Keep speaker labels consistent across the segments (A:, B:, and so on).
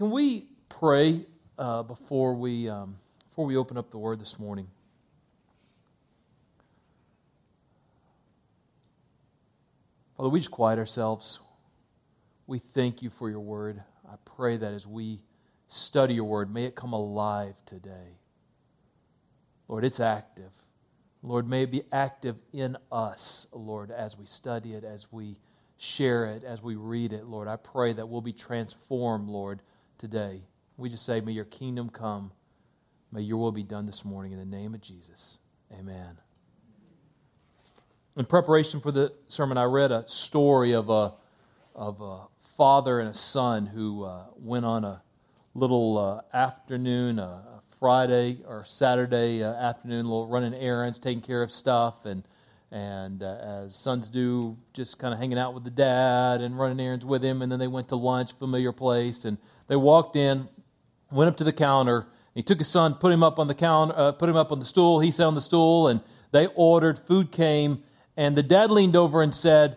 A: can we pray uh, before we um, before we open up the Word this morning? Father, we just quiet ourselves. We thank you for your Word. I pray that as we study your Word, may it come alive today. Lord, it's active. Lord, may it be active in us, Lord, as we study it, as we share it, as we read it, Lord. I pray that we'll be transformed, Lord, today. We just say, May your kingdom come. May your will be done this morning in the name of Jesus. Amen. In preparation for the sermon, I read a story of a, of a father and a son who uh, went on a little uh, afternoon, uh, Friday or Saturday uh, afternoon, little running errands, taking care of stuff, and and uh, as sons do, just kind of hanging out with the dad and running errands with him. And then they went to lunch, familiar place, and they walked in, went up to the counter. He took his son, put him up on the counter, uh, put him up on the stool. He sat on the stool, and they ordered. Food came, and the dad leaned over and said,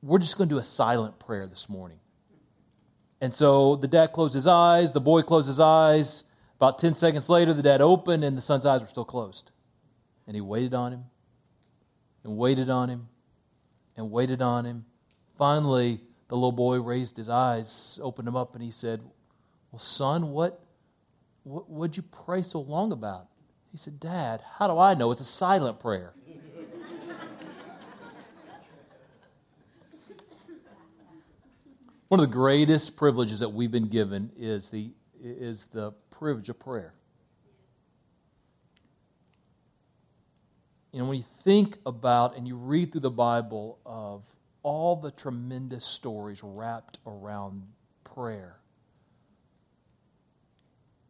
A: "We're just going to do a silent prayer this morning." And so the dad closed his eyes. The boy closed his eyes. About 10 seconds later, the dad opened and the son's eyes were still closed. And he waited on him and waited on him and waited on him. Finally, the little boy raised his eyes, opened them up, and he said, Well, son, what, what would you pray so long about? He said, Dad, how do I know? It's a silent prayer. One of the greatest privileges that we've been given is the, is the privilege of prayer. You know, when you think about and you read through the Bible of all the tremendous stories wrapped around prayer,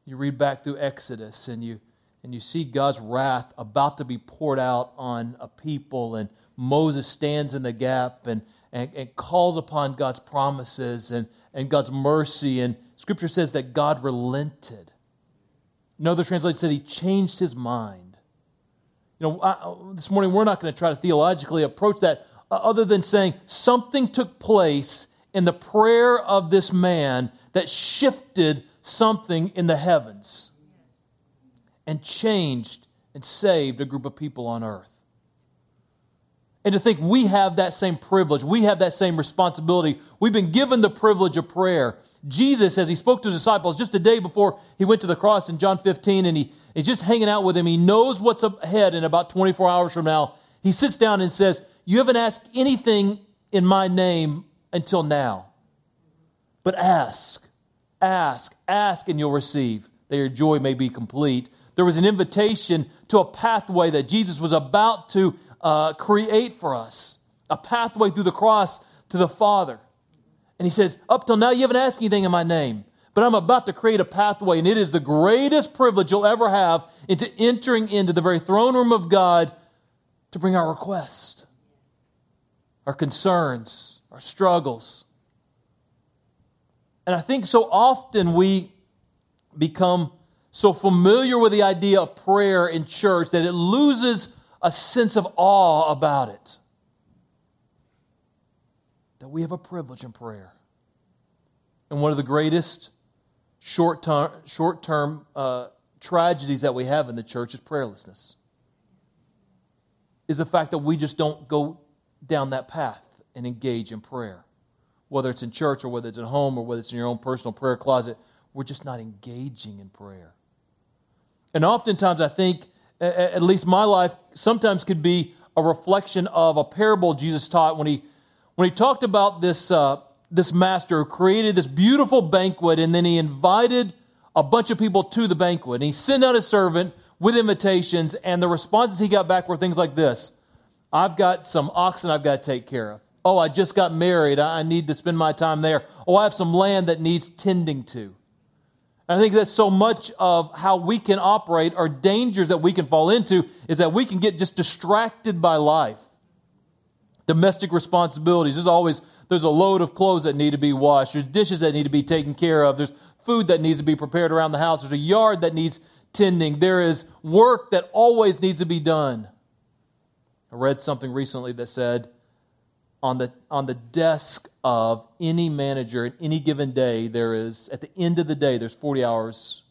A: you read back through Exodus and you and you see God's wrath about to be poured out on a people, and Moses stands in the gap and, and, and calls upon God's promises and, and God's mercy. And Scripture says that God relented. Another translation said he changed his mind. You know, I, this morning we're not going to try to theologically approach that uh, other than saying something took place in the prayer of this man that shifted something in the heavens and changed and saved a group of people on earth. And to think we have that same privilege, we have that same responsibility. We've been given the privilege of prayer. Jesus, as he spoke to his disciples just a day before he went to the cross in John 15, and he is just hanging out with him, he knows what's ahead in about 24 hours from now. He sits down and says, You haven't asked anything in my name until now. But ask, ask, ask, and you'll receive, that your joy may be complete. There was an invitation to a pathway that Jesus was about to uh, create for us a pathway through the cross to the Father. And he says, Up till now, you haven't asked anything in my name, but I'm about to create a pathway, and it is the greatest privilege you'll ever have into entering into the very throne room of God to bring our request, our concerns, our struggles. And I think so often we become so familiar with the idea of prayer in church that it loses a sense of awe about it. That we have a privilege in prayer. And one of the greatest short term, uh, tragedies that we have in the church is prayerlessness. Is the fact that we just don't go down that path and engage in prayer. Whether it's in church or whether it's at home or whether it's in your own personal prayer closet, we're just not engaging in prayer. And oftentimes, I think at least my life, sometimes could be a reflection of a parable Jesus taught when he, when he talked about this, uh, this master who created this beautiful banquet and then he invited a bunch of people to the banquet. And he sent out a servant with invitations, and the responses he got back were things like this I've got some oxen I've got to take care of. Oh, I just got married. I need to spend my time there. Oh, I have some land that needs tending to. I think that's so much of how we can operate or dangers that we can fall into is that we can get just distracted by life. Domestic responsibilities. There's always there's a load of clothes that need to be washed. There's dishes that need to be taken care of. There's food that needs to be prepared around the house. There's a yard that needs tending. There is work that always needs to be done. I read something recently that said on the, on the desk of any manager at any given day, there is, at the end of the day, there's 40 hours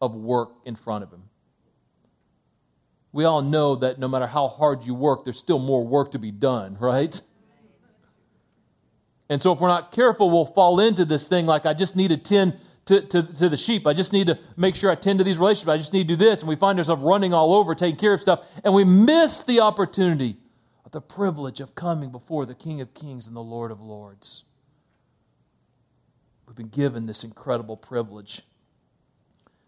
A: of work in front of him. We all know that no matter how hard you work, there's still more work to be done, right? And so if we're not careful, we'll fall into this thing like, I just need to tend to, to, to, the sheep. I just need to make sure I tend to these relationships. I just need to do this. And we find ourselves running all over, taking care of stuff. And we miss the opportunity the privilege of coming before the King of Kings and the Lord of Lords. We've been given this incredible privilege.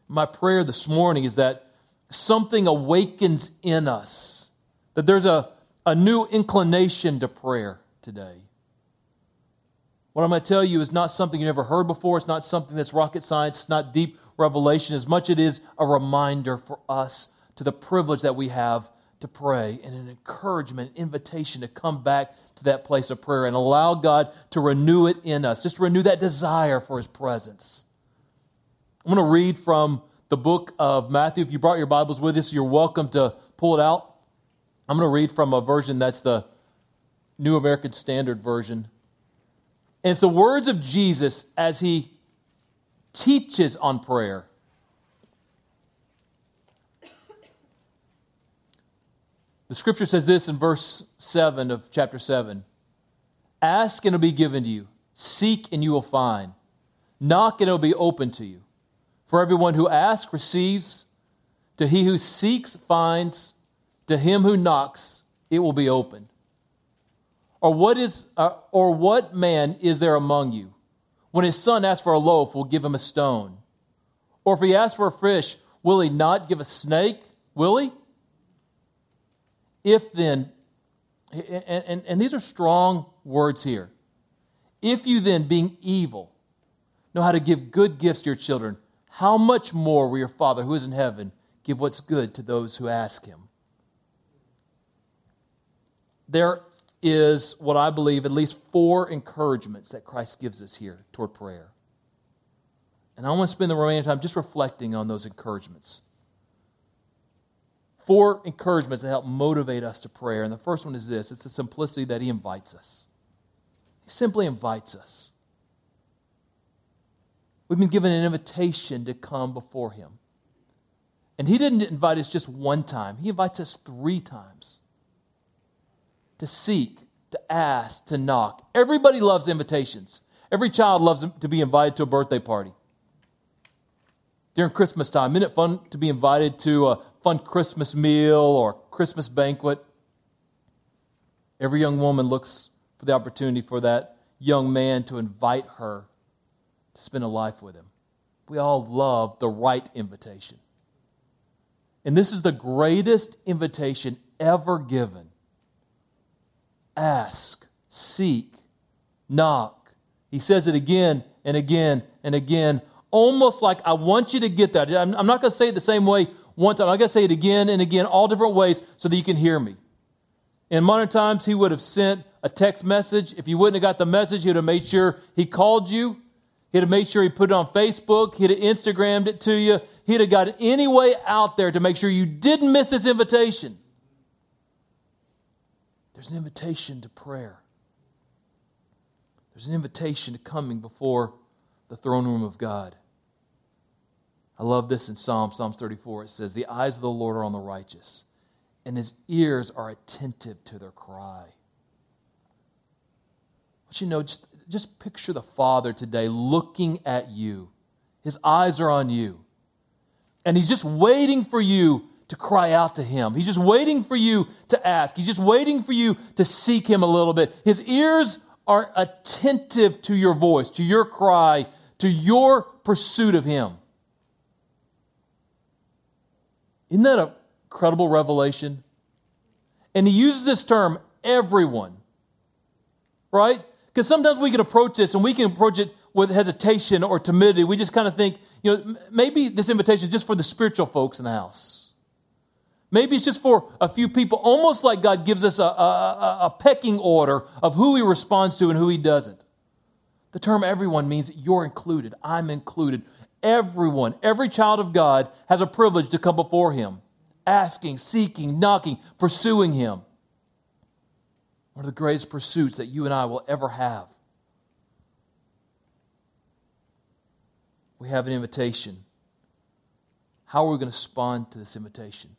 A: My prayer this morning is that something awakens in us, that there's a, a new inclination to prayer today. What I'm going to tell you is not something you've never heard before. It's not something that's rocket science. It's not deep revelation. As much as it is a reminder for us to the privilege that we have to pray and an encouragement, invitation to come back to that place of prayer and allow God to renew it in us, just renew that desire for His presence. I'm going to read from the book of Matthew. If you brought your Bibles with us, you're welcome to pull it out. I'm going to read from a version that's the New American Standard Version. And it's the words of Jesus as he teaches on prayer. The scripture says this in verse 7 of chapter 7 Ask and it'll be given to you, seek and you will find, knock and it'll be open to you. For everyone who asks receives, to he who seeks finds, to him who knocks it will be open. Or what is uh, or what man is there among you when his son asks for a loaf will give him a stone? Or if he asks for a fish, will he not give a snake? Will he? If then and, and, and these are strong words here. If you then, being evil, know how to give good gifts to your children, how much more will your Father who is in heaven give what's good to those who ask him? There is what I believe at least four encouragements that Christ gives us here toward prayer. And I want to spend the remaining time just reflecting on those encouragements. Four encouragements that help motivate us to prayer. And the first one is this it's the simplicity that He invites us. He simply invites us. We've been given an invitation to come before Him. And He didn't invite us just one time, He invites us three times to seek, to ask, to knock. Everybody loves invitations. Every child loves to be invited to a birthday party. During Christmas time, isn't it fun to be invited to a fun Christmas meal or Christmas banquet? Every young woman looks for the opportunity for that young man to invite her to spend a life with him. We all love the right invitation. And this is the greatest invitation ever given ask, seek, knock. He says it again and again and again, almost like I want you to get that. I'm, not going to say it the same way one time. I'm going to say it again and again, all different ways, so that you can hear me. In modern times, he would have sent a text message. If you wouldn't have got the message, he would have made sure he called you. He'd have made sure he put it on Facebook. He'd have Instagrammed it to you. He'd have got any way out there to make sure you didn't miss this invitation. There's an invitation to prayer. There's an invitation to coming before the throne room of God. I love this in Psalm, Psalms 34. It says, The eyes of the Lord are on the righteous, and his ears are attentive to their cry. But you know, just, just picture the Father today looking at you. His eyes are on you. And he's just waiting for you to cry out to him. He's just waiting for you to ask. He's just waiting for you to seek him a little bit. His ears are attentive to your voice, to your cry, to your pursuit of him. Isn't that a credible revelation? And he uses this term, everyone. Right? Because sometimes we can approach this and we can approach it with hesitation or timidity. We just kind of think, you know, maybe this invitation is just for the spiritual folks in the house. Maybe it's just for a few people, almost like God gives us a, a, a, pecking order of who He responds to and who He doesn't. The term everyone means you're included, I'm included. Everyone, every child of God has a privilege to come before Him, asking, seeking, knocking, pursuing Him. one of the greatest pursuits that you and I will ever have. We have an invitation. How are we going to respond to this invitation?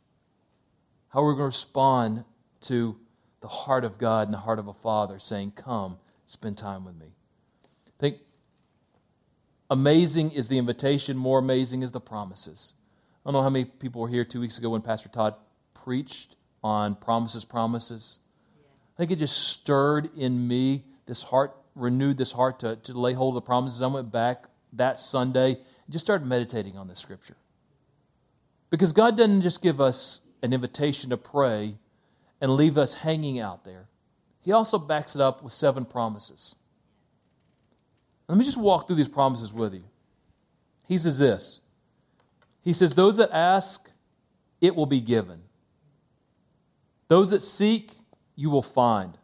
A: How are we going to respond to the heart of God and the heart of a father saying, Come, spend time with me? Think amazing is the invitation, more amazing is the promises. I don't know how many people were here two weeks ago when Pastor Todd preached on promises, promises. I think it just stirred in me this heart, renewed this heart to, to lay hold of the promises. I went back that Sunday and just started meditating on this scripture. Because God doesn't just give us an invitation to pray and leave us hanging out there, He also backs it up with seven promises. Let me just walk through these promises with you. He says this He says, Those that ask, it will be given. Those that seek, you will find.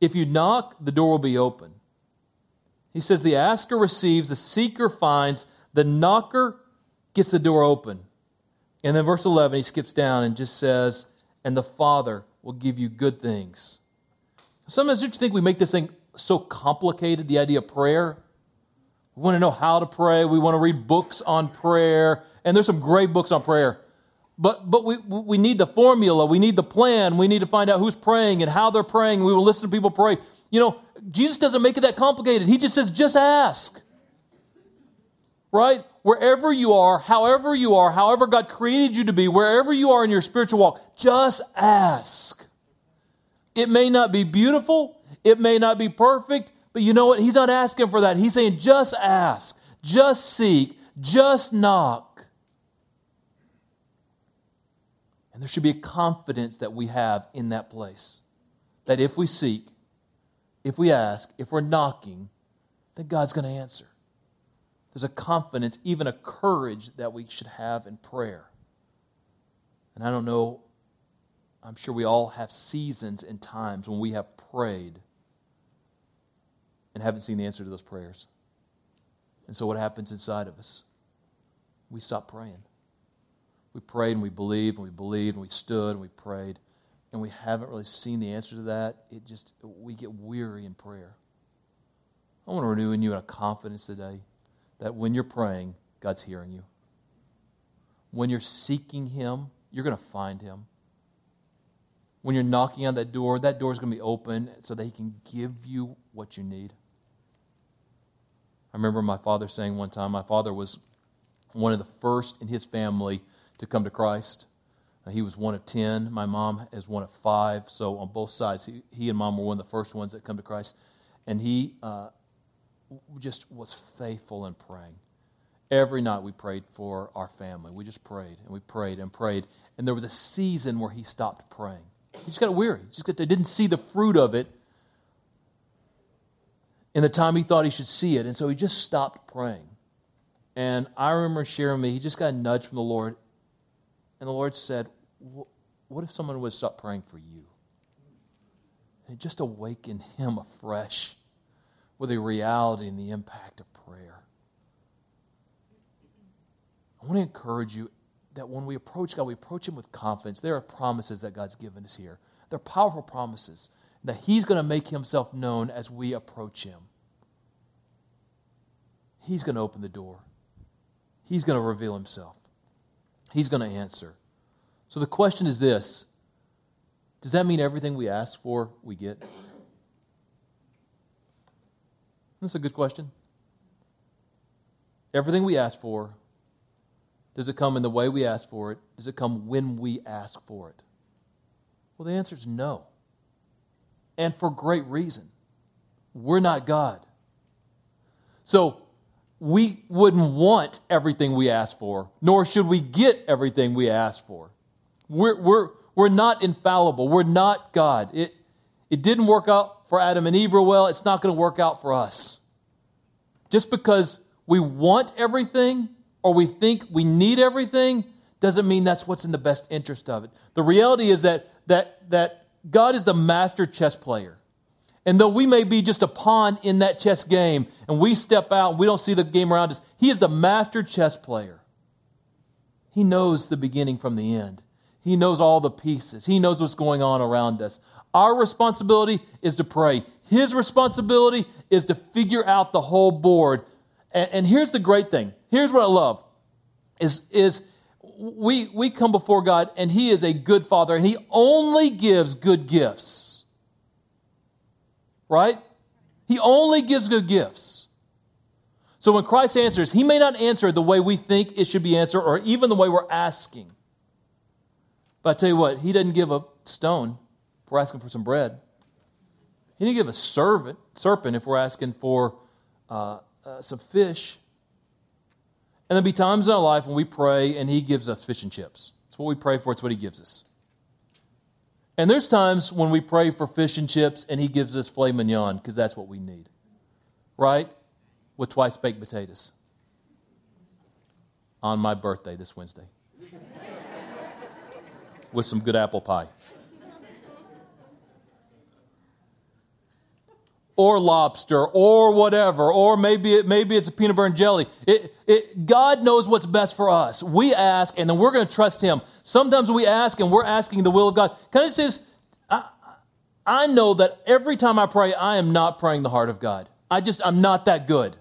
A: If you knock, the door will be open. He says, The asker receives, the seeker finds, the knocker gets the door open. And then verse 11, he skips down and just says, And the Father will give you good things. Sometimes don't you think we make this thing so complicated, the idea of prayer? We want to know how to pray. We want to read books on prayer. And there's some great books on prayer. But, but we, we need the formula. We need the plan. We need to find out who's praying and how they're praying. We will listen to people pray. You know, Jesus doesn't make it that complicated. He just says, just ask. Right? Wherever you are, however you are, however God created you to be, wherever you are in your spiritual walk, just ask. It may not be beautiful, it may not be perfect, but you know what? He's not asking for that. He's saying, just ask, just seek, just knock. And there should be a confidence that we have in that place. That if we seek, if we ask, if we're knocking, then God's going to answer. There's a confidence, even a courage that we should have in prayer. And I don't know, I'm sure we all have seasons and times when we have prayed and haven't seen the answer to those prayers. And so what happens inside of us? We stop praying. We prayed and we believed and we believed and we stood and we prayed and we haven't really seen the answer to that, it just we get weary in prayer. I want to renew in you a confidence today that when you're praying, God's hearing you. When you're seeking Him, you're going to find Him. When you're knocking on that door, that door is going to be open so that He can give you what you need. I remember my father saying one time, my father was one of the first in his family to come to Christ. Uh, he was one of ten. My mom is one of five. So on both sides, he, he and mom were one of the first ones that come to Christ. And he uh, just was faithful in praying. Every night we prayed for our family. We just prayed and we prayed and prayed. And there was a season where he stopped praying. He just got weary. He just got, they didn't see the fruit of it in the time he thought he should see it. And so he just stopped praying. And I remember sharing me, he just got a nudge from the Lord and the Lord said, What if someone would stop praying for you? And it just awakened him afresh with the reality and the impact of prayer. I want to encourage you that when we approach God, we approach Him with confidence. There are promises that God's given us here. They're powerful promises that He's going to make Himself known as we approach Him. He's going to open the door, He's going to reveal Himself. He's going to answer. So the question is this Does that mean everything we ask for, we get? That's a good question. Everything we ask for, does it come in the way we ask for it? Does it come when we ask for it? Well, the answer is no. And for great reason. We're not God. So, we wouldn't want everything we ask for, nor should we get everything we ask for. We're, we're, we're not infallible. We're not God. It, it didn't work out for Adam and Eve well. It's not going to work out for us. Just because we want everything or we think we need everything doesn't mean that's what's in the best interest of it. The reality is that, that, that God is the master chess player. And though we may be just a pawn in that chess game and we step out and we don't see the game around us, He is the master chess player. He knows the beginning from the end. He knows all the pieces. He knows what's going on around us. Our responsibility is to pray. His responsibility is to figure out the whole board. And, and here's the great thing. Here's what I love is, is we, we come before God and He is a good Father and He only gives good gifts. Right? He only gives good gifts. So when Christ answers, He may not answer the way we think it should be answered or even the way we're asking. But I tell you what, He doesn't give a stone if we're asking for some bread. He didn't give a servant, serpent if we're asking for uh, uh, some fish. And there'll be times in our life when we pray and He gives us fish and chips. It's what we pray for, it's what He gives us. And there's times when we pray for fish and chips and He gives us filet mignon because that's what we need. Right? With twice baked potatoes. On my birthday this Wednesday. With some good apple pie. Or lobster or whatever, or maybe it, maybe it's a peanut butter and jelly. It, it, God knows what's best for us. We ask, and then we're going to trust Him. Sometimes we ask, and we're asking the will of God. Can I say? I, I know that every time I pray, I am not praying the heart of God. I just, I'm not that good.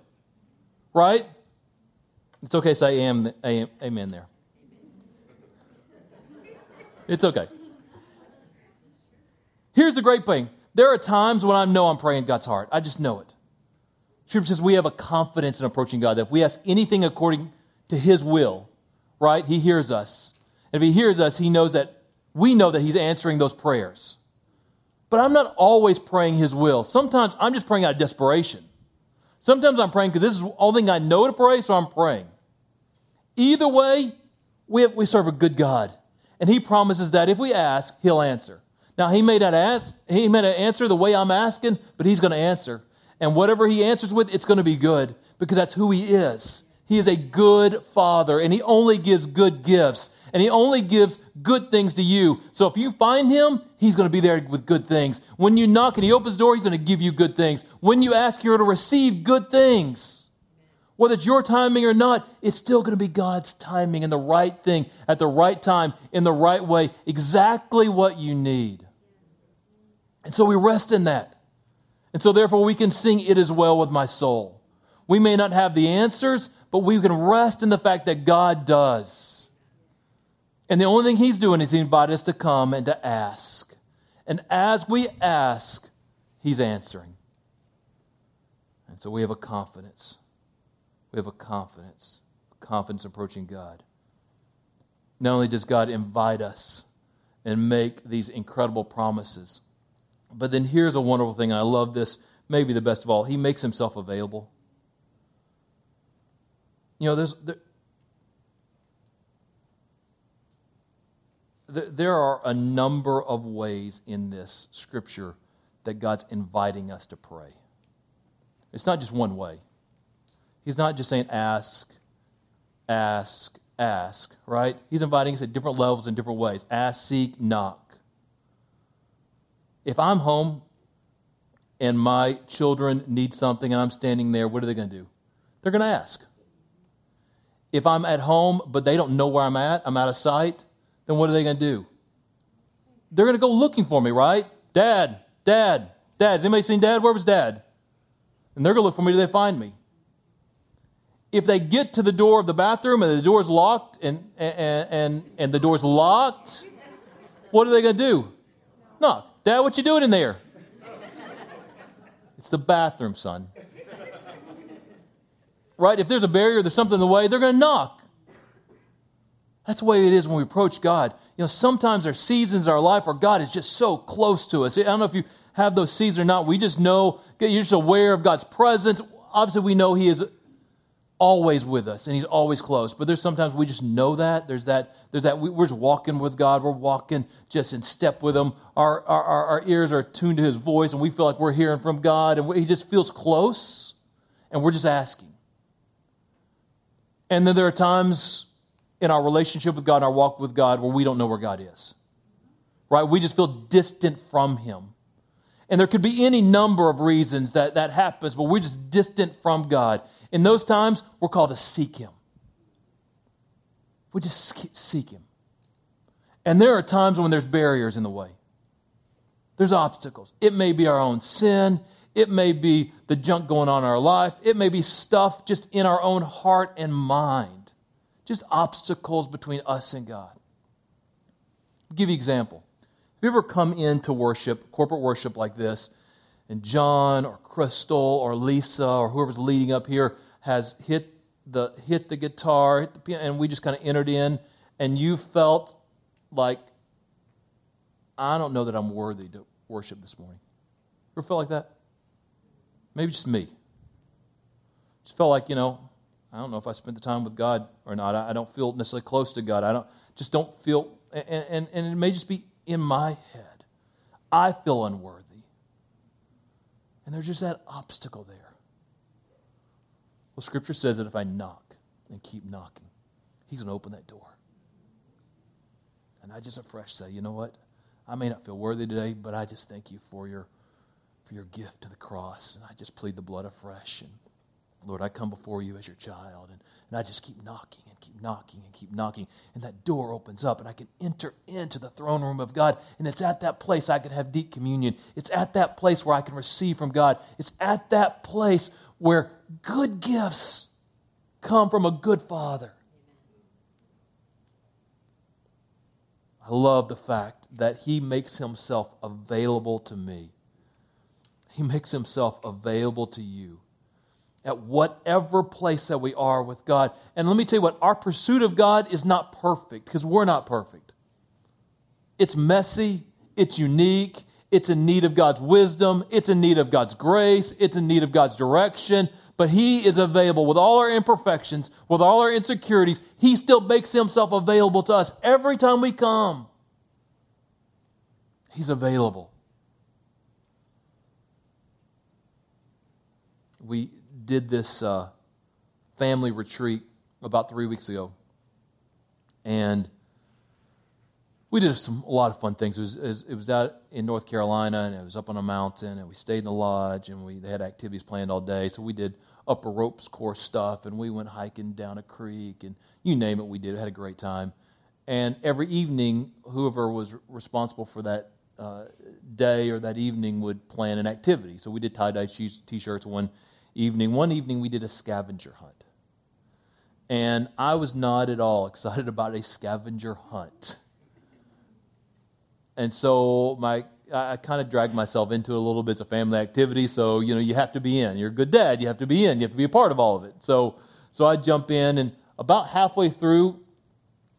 A: Right? It's okay to say amen, amen there. It's okay. Here's the great thing there are times when I know I'm praying God's heart. I just know it. Scripture says we have a confidence in approaching God that if we ask anything according to His will, right, He hears us. And if He hears us, He knows that we know that He's answering those prayers. But I'm not always praying His will. Sometimes I'm just praying out of desperation. Sometimes I'm praying because this is the only thing I know to pray, so I'm praying. Either way, we, have, we serve a good God. And He promises that if we ask, He'll answer. Now, he may not ask, he may not answer the way I'm asking, but he's going to answer. And whatever he answers with, it's going to be good because that's who he is. He is a good father, and he only gives good gifts, and he only gives good things to you. So if you find him, he's going to be there with good things. When you knock and he opens the door, he's going to give you good things. When you ask, you're to receive good things. Whether it's your timing or not, it's still going to be God's timing and the right thing at the right time in the right way, exactly what you need. And so we rest in that. And so therefore we can sing, It is well with my soul. We may not have the answers, but we can rest in the fact that God does. And the only thing He's doing is He invited us to come and to ask. And as we ask, He's answering. And so we have a confidence. We have a confidence, confidence approaching God. Not only does God invite us and make these incredible promises, but then here's a wonderful thing. I love this, maybe the best of all. He makes himself available. You know, there's. There, there are a number of ways in this scripture that God's inviting us to pray. It's not just one way. He's not just saying ask, ask, ask, right? He's inviting us at different levels in different ways. Ask, seek, knock. If I'm home and my children need something and I'm standing there, what are they going to do? They're going to ask. If I'm at home but they don't know where I'm at, I'm out of sight, then what are they going to do? They're going to go looking for me, right? Dad, Dad, Dad. Has anybody seen Dad? Where was Dad? And they're going to look for me till they find me. If they get to the door of the bathroom and the door's locked and, and, and, and the door's locked, what are they going to do? Knock. Dad, what you doing in there? It's the bathroom, son. Right? If there's a barrier, there's something in the way, they're going to knock. That's the way it is when we approach God. You know, sometimes there are seasons in our life where God is just so close to us. I don't know if you have those seasons or not. We just know, you're just aware of God's presence. Obviously, we know He is always with us and he's always close. But there's sometimes we just know that. There's that there's that we, are just walking with god. We're walking just in step with him. Our, our, our ears are tuned to his voice and we feel like we're hearing from god and he just feels close and we're just asking. And then there are times in our relationship with god and our walk with god where we don't know where god is right? We just feel distant from him. And there could be any number of reasons that that happens but we're just distant from god in those times, we're called to seek Him. We just seek Him. And there are times when there's barriers in the way. There's obstacles. It may be our own sin. It may be the junk going on in our life. It may be stuff just in our own heart and mind. Just obstacles between us and God. I'll give you an example. Have you ever come into worship, corporate worship like this, and John or Crystal or Lisa or whoever's leading up here has hit the hit the guitar, hit the piano, and we just kind of entered in, and you felt like I don't know that I'm worthy to worship this morning. Ever felt like that? Maybe just me. Just felt like, you know, I don't know if I spent the time with God or not. I don't feel necessarily close to God. I don't just don't feel and, and, and it may just be in my head. I feel unworthy. And there's just that obstacle there. Well, Scripture says that if I knock and keep knocking, He's going to open that door. And I just afresh say, you know what? I may not feel worthy today, but I just thank you for your, for your gift to the cross. And I just plead the blood afresh. And Lord, I come before you as your child. And, and I just keep knocking and keep knocking and keep knocking. And that door opens up, and I can enter into the throne room of God. And it's at that place I can have deep communion. It's at that place where I can receive from God. It's at that place where good gifts come from a good father. I love the fact that he makes himself available to me. He makes himself available to you at whatever place that we are with God. And let me tell you what, our pursuit of God is not perfect because we're not perfect. It's messy, it's unique, it's in need of God's wisdom. It's in need of God's grace. It's in need of God's direction. But He is available with all our imperfections, with all our insecurities. He still makes Himself available to us every time we come. He's available. We did this uh, family retreat about three weeks ago. And we did some a lot of fun things. It was, it was, out in North Carolina, and it was up on a mountain, and we stayed in the lodge, and we they had activities planned all day. So we did upper ropes course stuff, and we went hiking down a creek, and you name it, we did. We had a great time. And every evening, whoever was responsible for that uh, day or that evening would plan an activity. So we did tie dye t-shirts one evening. One evening, we did a scavenger hunt. And I was not at all excited about a scavenger hunt and so my I, kind of dragged myself into it a little bit. It's a family activity, so you know you have to be in. You're a good dad. You have to be in. You have to be a part of all of it. So so I jump in, and about halfway through,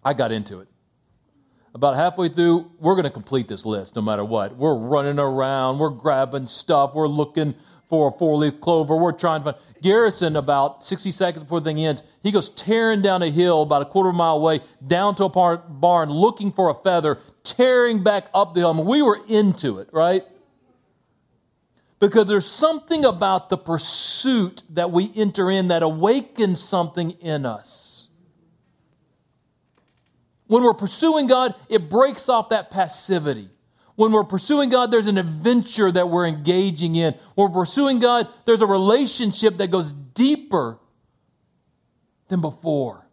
A: I got into it. About halfway through, we're going to complete this list no matter what. We're running around, we're grabbing stuff, we're looking for a four leaf clover, we're trying to find. Garrison, about 60 seconds before the thing ends, he goes tearing down a hill about a quarter of a mile away, down to a barn, looking for a feather, tearing back up the hill. I mean, we were into it, right? Because there's something about the pursuit that we enter in that awakens something in us. When we're pursuing God, it breaks off that passivity. When we're pursuing God, there's an adventure that we're engaging in. When we're pursuing God, there's a relationship that goes deeper than before.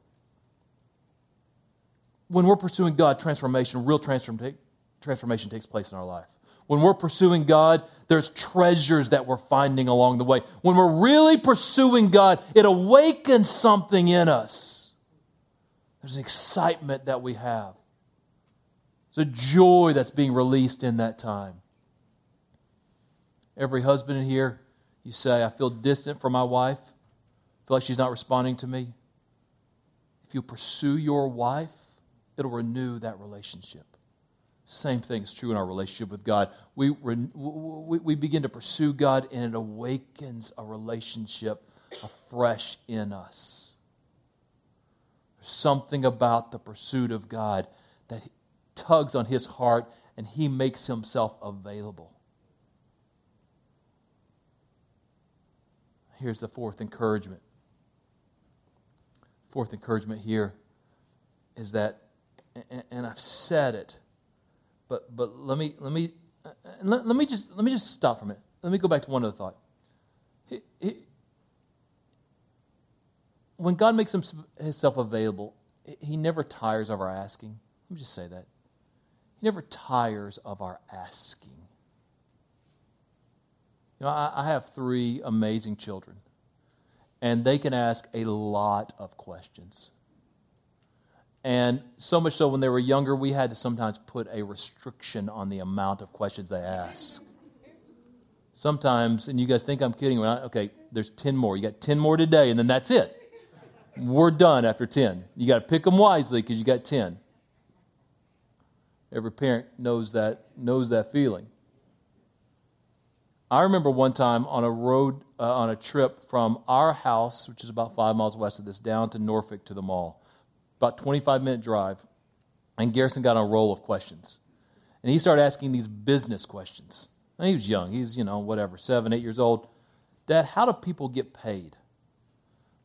A: When we're pursuing God, transformation, real transformation takes place in our life. When we're pursuing God, there's treasures that we're finding along the way. When we're really pursuing God, it awakens something in us. There's an excitement that we have. It's a joy that's being released in that time. Every husband in here, you say, I feel distant from my wife, I feel like she's not responding to me. If you pursue your wife, it'll renew that relationship. Same thing is true in our relationship with God. We, we, we begin to pursue God, and it awakens a relationship afresh in us. There's something about the pursuit of God tugs on his heart and he makes himself available. Here's the fourth encouragement. Fourth encouragement here is that, and I've said it, but but let me let me let, let me just let me just stop for a minute. Let me go back to one other thought. He, he, when God makes himself available, he never tires of our asking. Let me just say that. He never tires of our asking. You know, I, I have three amazing children, and they can ask a lot of questions. And so much so, when they were younger, we had to sometimes put a restriction on the amount of questions they ask. Sometimes, and you guys think I'm kidding, okay, there's 10 more. You got 10 more today, and then that's it. We're done after 10. You got to pick them wisely because you got 10. Every parent knows that, knows that feeling. I remember one time on a road, uh, on a trip from our house, which is about five miles west of this, down to Norfolk to the mall, about 25 minute drive, and Garrison got on a roll of questions. And he started asking these business questions. And he was young. He's, you know, whatever, seven, eight years old. Dad, how do people get paid?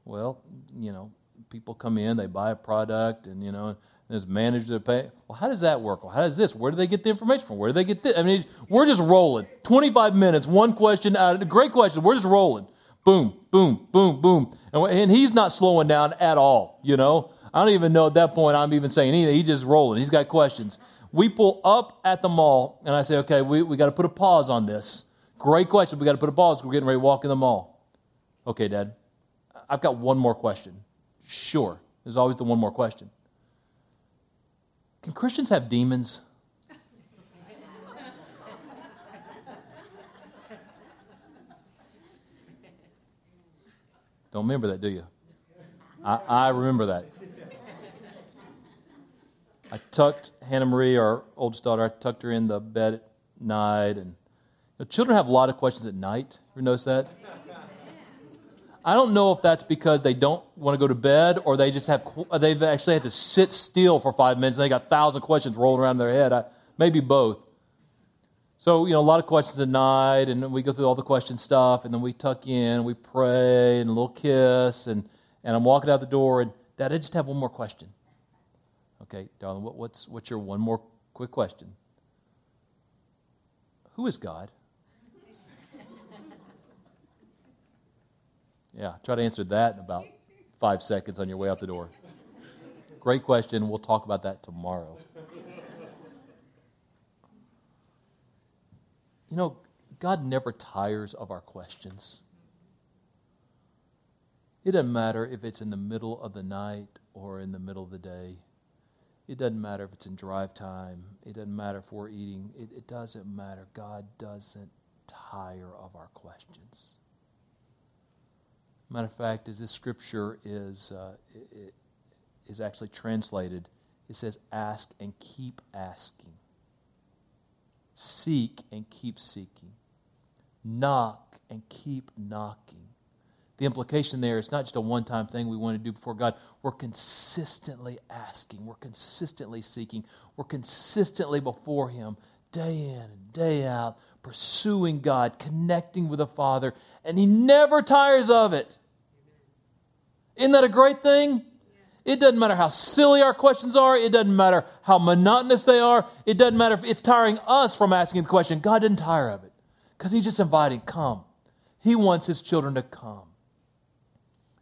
A: Well, you know, people come in, they buy a product, and, you know, there's managers that pay. Well, how does that work? Well, how does this? Where do they get the information from? Where do they get this? I mean, we're just rolling. 25 minutes, one question out. Great question. We're just rolling. Boom, boom, boom, boom. And, and he's not slowing down at all, you know. I don't even know at that point I'm even saying anything. He's just rolling. He's got questions. We pull up at the mall, and I say, okay, we, we got to put a pause on this. Great question. We got to put a pause. We're getting ready to walk in the mall. Okay, Dad. I've got one more question. Sure. There's always the one more question. Can Christians have demons? Don't remember that, do you? I, I remember that. I tucked Hannah Marie, our oldest daughter, I tucked her in the bed at night. And you know, children have a lot of questions at night. You notice that? I don't know if that's because they don't want to go to bed or they just have they've actually had to sit still for five minutes and they got a thousand questions rolling around in their head. I, maybe both. So you know, a lot of questions at night, and we go through all the question stuff, and then we tuck in, we pray, and a little kiss, and and I'm walking out the door, and Dad, I just have one more question. Okay, darling, what, what's what's your one more quick question? Who is God? Yeah, try to answer that in about five seconds on your way out the door. Great question. We'll talk about that tomorrow. You know, God never tires of our questions. It doesn't matter if it's in the middle of the night or in the middle of the day. It doesn't matter if it's in drive time. It doesn't matter if we're eating. It, it doesn't matter. God doesn't tire of our questions. Matter of fact, as this scripture is, uh, is actually translated, it says, ask and keep asking. Seek and keep seeking. Knock and keep knocking. The implication there is not just a one time thing we want to do before God. We're consistently asking, we're consistently seeking, we're consistently before Him, day in and day out, pursuing God, connecting with the Father, and He never tires of it. Isn't that a great thing? It doesn't matter how silly our questions are. It doesn't matter how monotonous they are. It doesn't matter if it's tiring us from asking the question. God didn't tire of it because He's just inviting, come. He wants His children to come.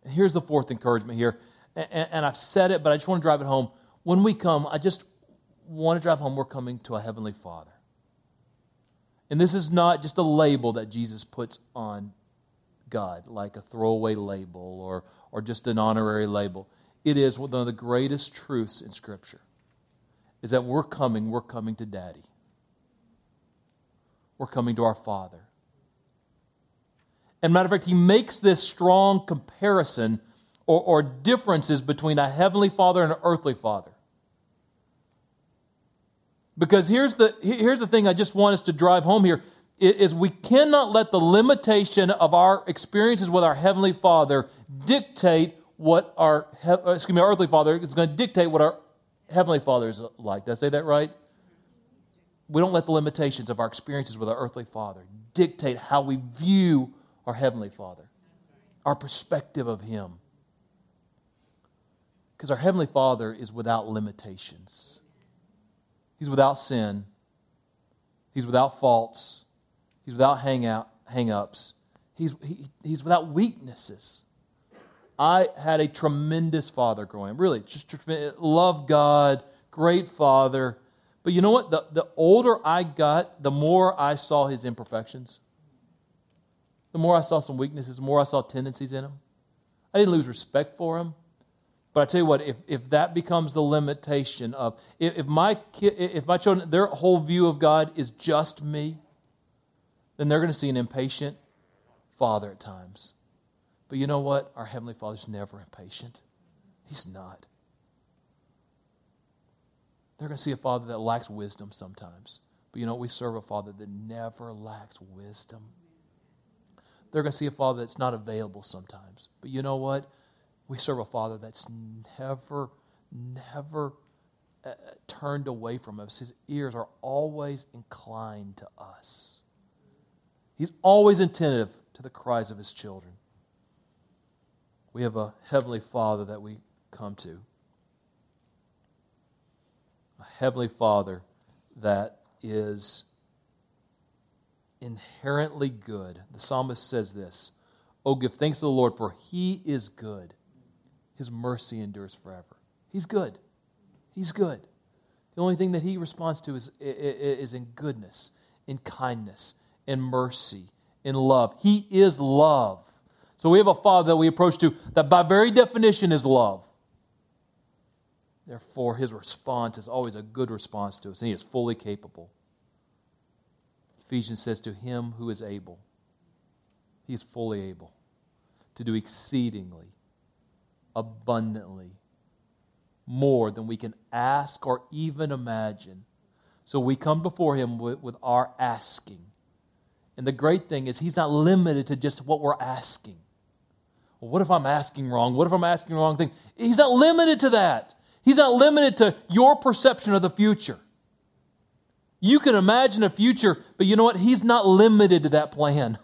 A: And here's the fourth encouragement here. And, and I've said it, but I just want to drive it home. When we come, I just want to drive home, we're coming to a Heavenly Father. And this is not just a label that Jesus puts on God, like a throwaway label or or just an honorary label. It is one of the greatest truths in Scripture is that we're coming, we're coming to Daddy. We're coming to our Father. And matter of fact, he makes this strong comparison or, or differences between a heavenly father and an earthly father. Because here's the, here's the thing I just want us to drive home here is we cannot let the limitation of our experiences with our heavenly Father dictate what our uh, excuse me, our earthly Father is going to dictate what our heavenly Father is like. Did I say that right? We don't let the limitations of our experiences with our earthly Father dictate how we view our heavenly Father, our perspective of Him. Because our heavenly Father is without limitations. He's without sin. He's without faults. He's without hangout, hang-ups. He's, he, he's without weaknesses. I had a tremendous father growing up. Really, just love God, great father. But you know what? The, the older I got, the more I saw his imperfections. The more I saw some weaknesses, the more I saw tendencies in him. I didn't lose respect for him. But I tell you what, if, if that becomes the limitation of if, if my if my children their whole view of God is just me, then they're going to see an impatient father at times. But you know what? Our Heavenly Father's never impatient. He's not. They're going to see a father that lacks wisdom sometimes. But you know, we serve a father that never lacks wisdom. They're going to see a father that's not available sometimes. But you know what? We serve a father that's never, never uh, turned away from us. His ears are always inclined to us. He's always attentive to the cries of his children. We have a heavenly father that we come to a heavenly Father that is inherently good. The psalmist says this Oh, give thanks to the Lord, for he is good. His mercy endures forever. He's good. He's good. The only thing that he responds to is, is in goodness, in kindness, in mercy, in love. He is love. So we have a Father that we approach to that by very definition is love. Therefore, his response is always a good response to us, and he is fully capable. Ephesians says, To him who is able, he is fully able to do exceedingly, abundantly, more than we can ask or even imagine. So we come before him with, with our asking. And the great thing is, he's not limited to just what we're asking. Well, what if I'm asking wrong? What if I'm asking the wrong thing? He's not limited to that. He's not limited to your perception of the future. You can imagine a future, but you know what? He's not limited to that plan.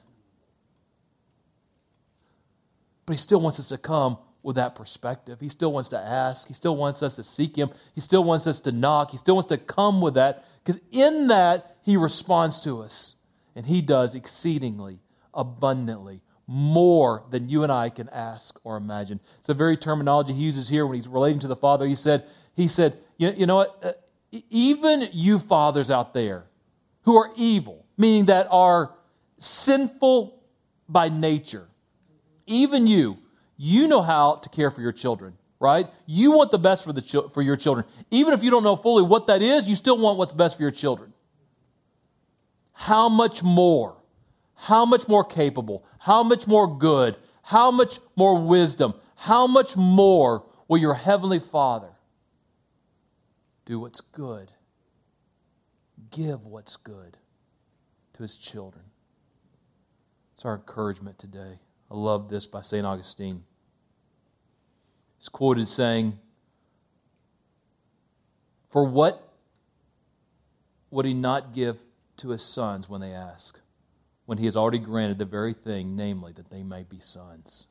A: But he still wants us to come with that perspective. He still wants to ask. He still wants us to seek him. He still wants us to knock. He still wants to come with that because in that, he responds to us. And he does exceedingly, abundantly, more than you and I can ask or imagine. It's the very terminology he uses here when he's relating to the Father. He said, he said, you, you know what? Uh, even you fathers out there who are evil, meaning that are sinful by nature, even you, you know how to care for your children, right? You want the best for, the, for your children. Even if you don't know fully what that is, you still want what's best for your children. How much more? How much more capable? How much more good? How much more wisdom? How much more will your Heavenly Father do what's good? Give what's good to His children. It's our encouragement today. I love this by St. Augustine. He's quoted saying, For what would he not give to his sons when they ask? when he has already granted the very thing, namely, that they may be sons.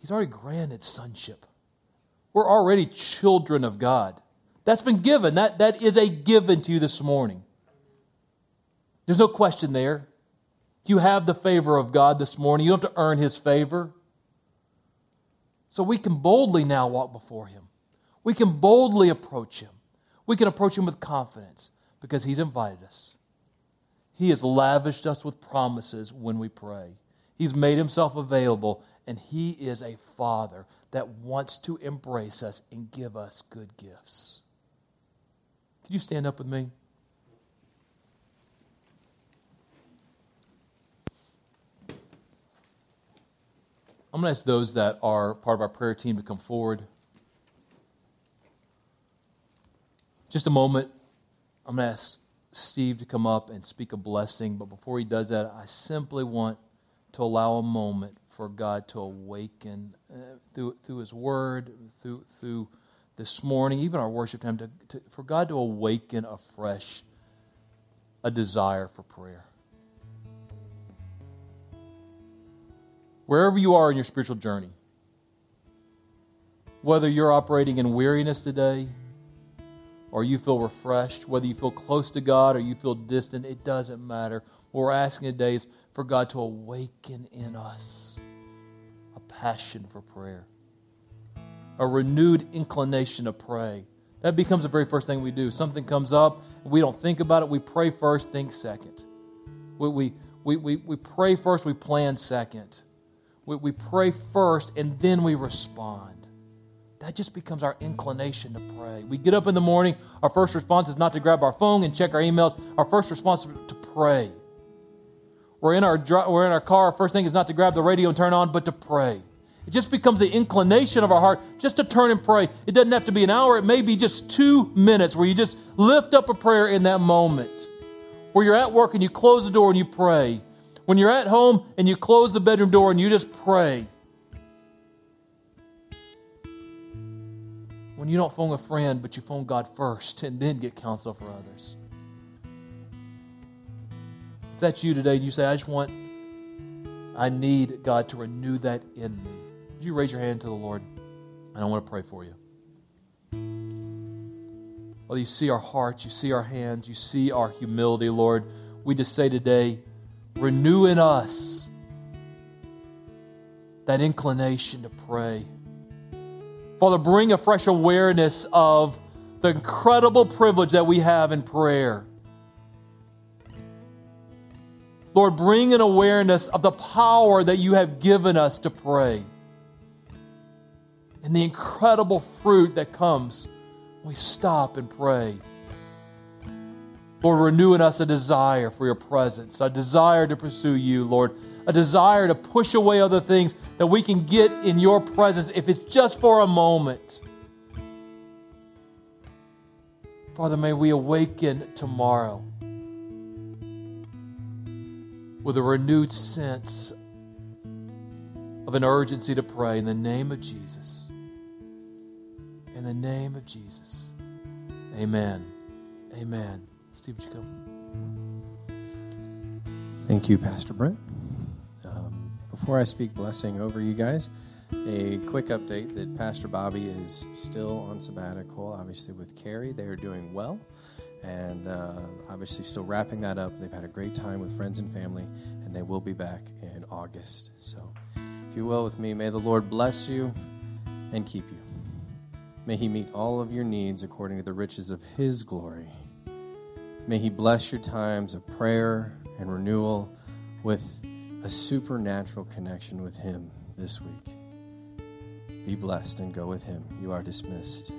A: He's already granted sonship. We're already children of God. That's been given. That, that is a given to you this morning. There's no question there. You have the favor of God this morning. You don't have to earn his favor. So we can boldly now walk before him. We can boldly approach him. We can approach him with confidence because He's invited us. He has lavished us with promises when we pray. He's made Himself available, and He is a Father that wants to embrace us and give us good gifts. Could you stand up with me? I'm going to ask those that are part of our prayer team to come forward. Just a moment. I'm going to ask Steve to come up and speak a blessing, but before he does that, I simply want to allow a moment for God to awaken uh, through, through His Word, through, through this morning, even our worship time, to, to, for God to awaken afresh a desire for prayer. Wherever you are in your spiritual journey, whether you're operating in weariness today, or you feel refreshed, whether you feel close to God or you feel distant, it doesn't matter. What we're asking today is for God to awaken in us a passion for prayer. a renewed inclination to pray. That becomes the very first thing we do. Something comes up, we don't think about it. We pray first, think second. We, we, we, we, we pray first, we plan second. We, we pray first, and then we respond. That just becomes our inclination to pray. We get up in the morning, our first response is not to grab our phone and check our emails. Our first response is to pray. We're in our, we're in our car, our first thing is not to grab the radio and turn on, but to pray. It just becomes the inclination of our heart just to turn and pray. It doesn't have to be an hour, it may be just two minutes where you just lift up a prayer in that moment. Where you're at work and you close the door and you pray. When you're at home and you close the bedroom door and you just pray. When you don't phone a friend, but you phone God first and then get counsel for others. If that's you today you say, I just want, I need God to renew that in me, would you raise your hand to the Lord? And I want to pray for you. Well, you see our hearts, you see our hands, you see our humility, Lord. We just say today, renew in us that inclination to pray. Father, bring a fresh awareness of the incredible privilege that we have in prayer. Lord, bring an awareness of the power that you have given us to pray and the incredible fruit that comes when we stop and pray. Lord, renew in us a desire for your presence, a desire to pursue you, Lord, a desire to push away other things that we can get in your presence if it's just for a moment. Father, may we awaken tomorrow with a renewed sense of an urgency to pray in the name of Jesus. In the name of Jesus. Amen. Amen. Steve, would you
B: come? Thank you, Pastor Brent. Before I speak blessing over you guys, a quick update that Pastor Bobby is still on sabbatical, obviously with Carrie. They are doing well and uh, obviously still wrapping that up. They've had a great time with friends and family, and they will be back in August. So, if you will, with me, may the Lord bless you and keep you. May He meet all of your needs according to the riches of His glory. May He bless your times of prayer and renewal with a supernatural connection with Him this week. Be blessed and go with Him. You are dismissed.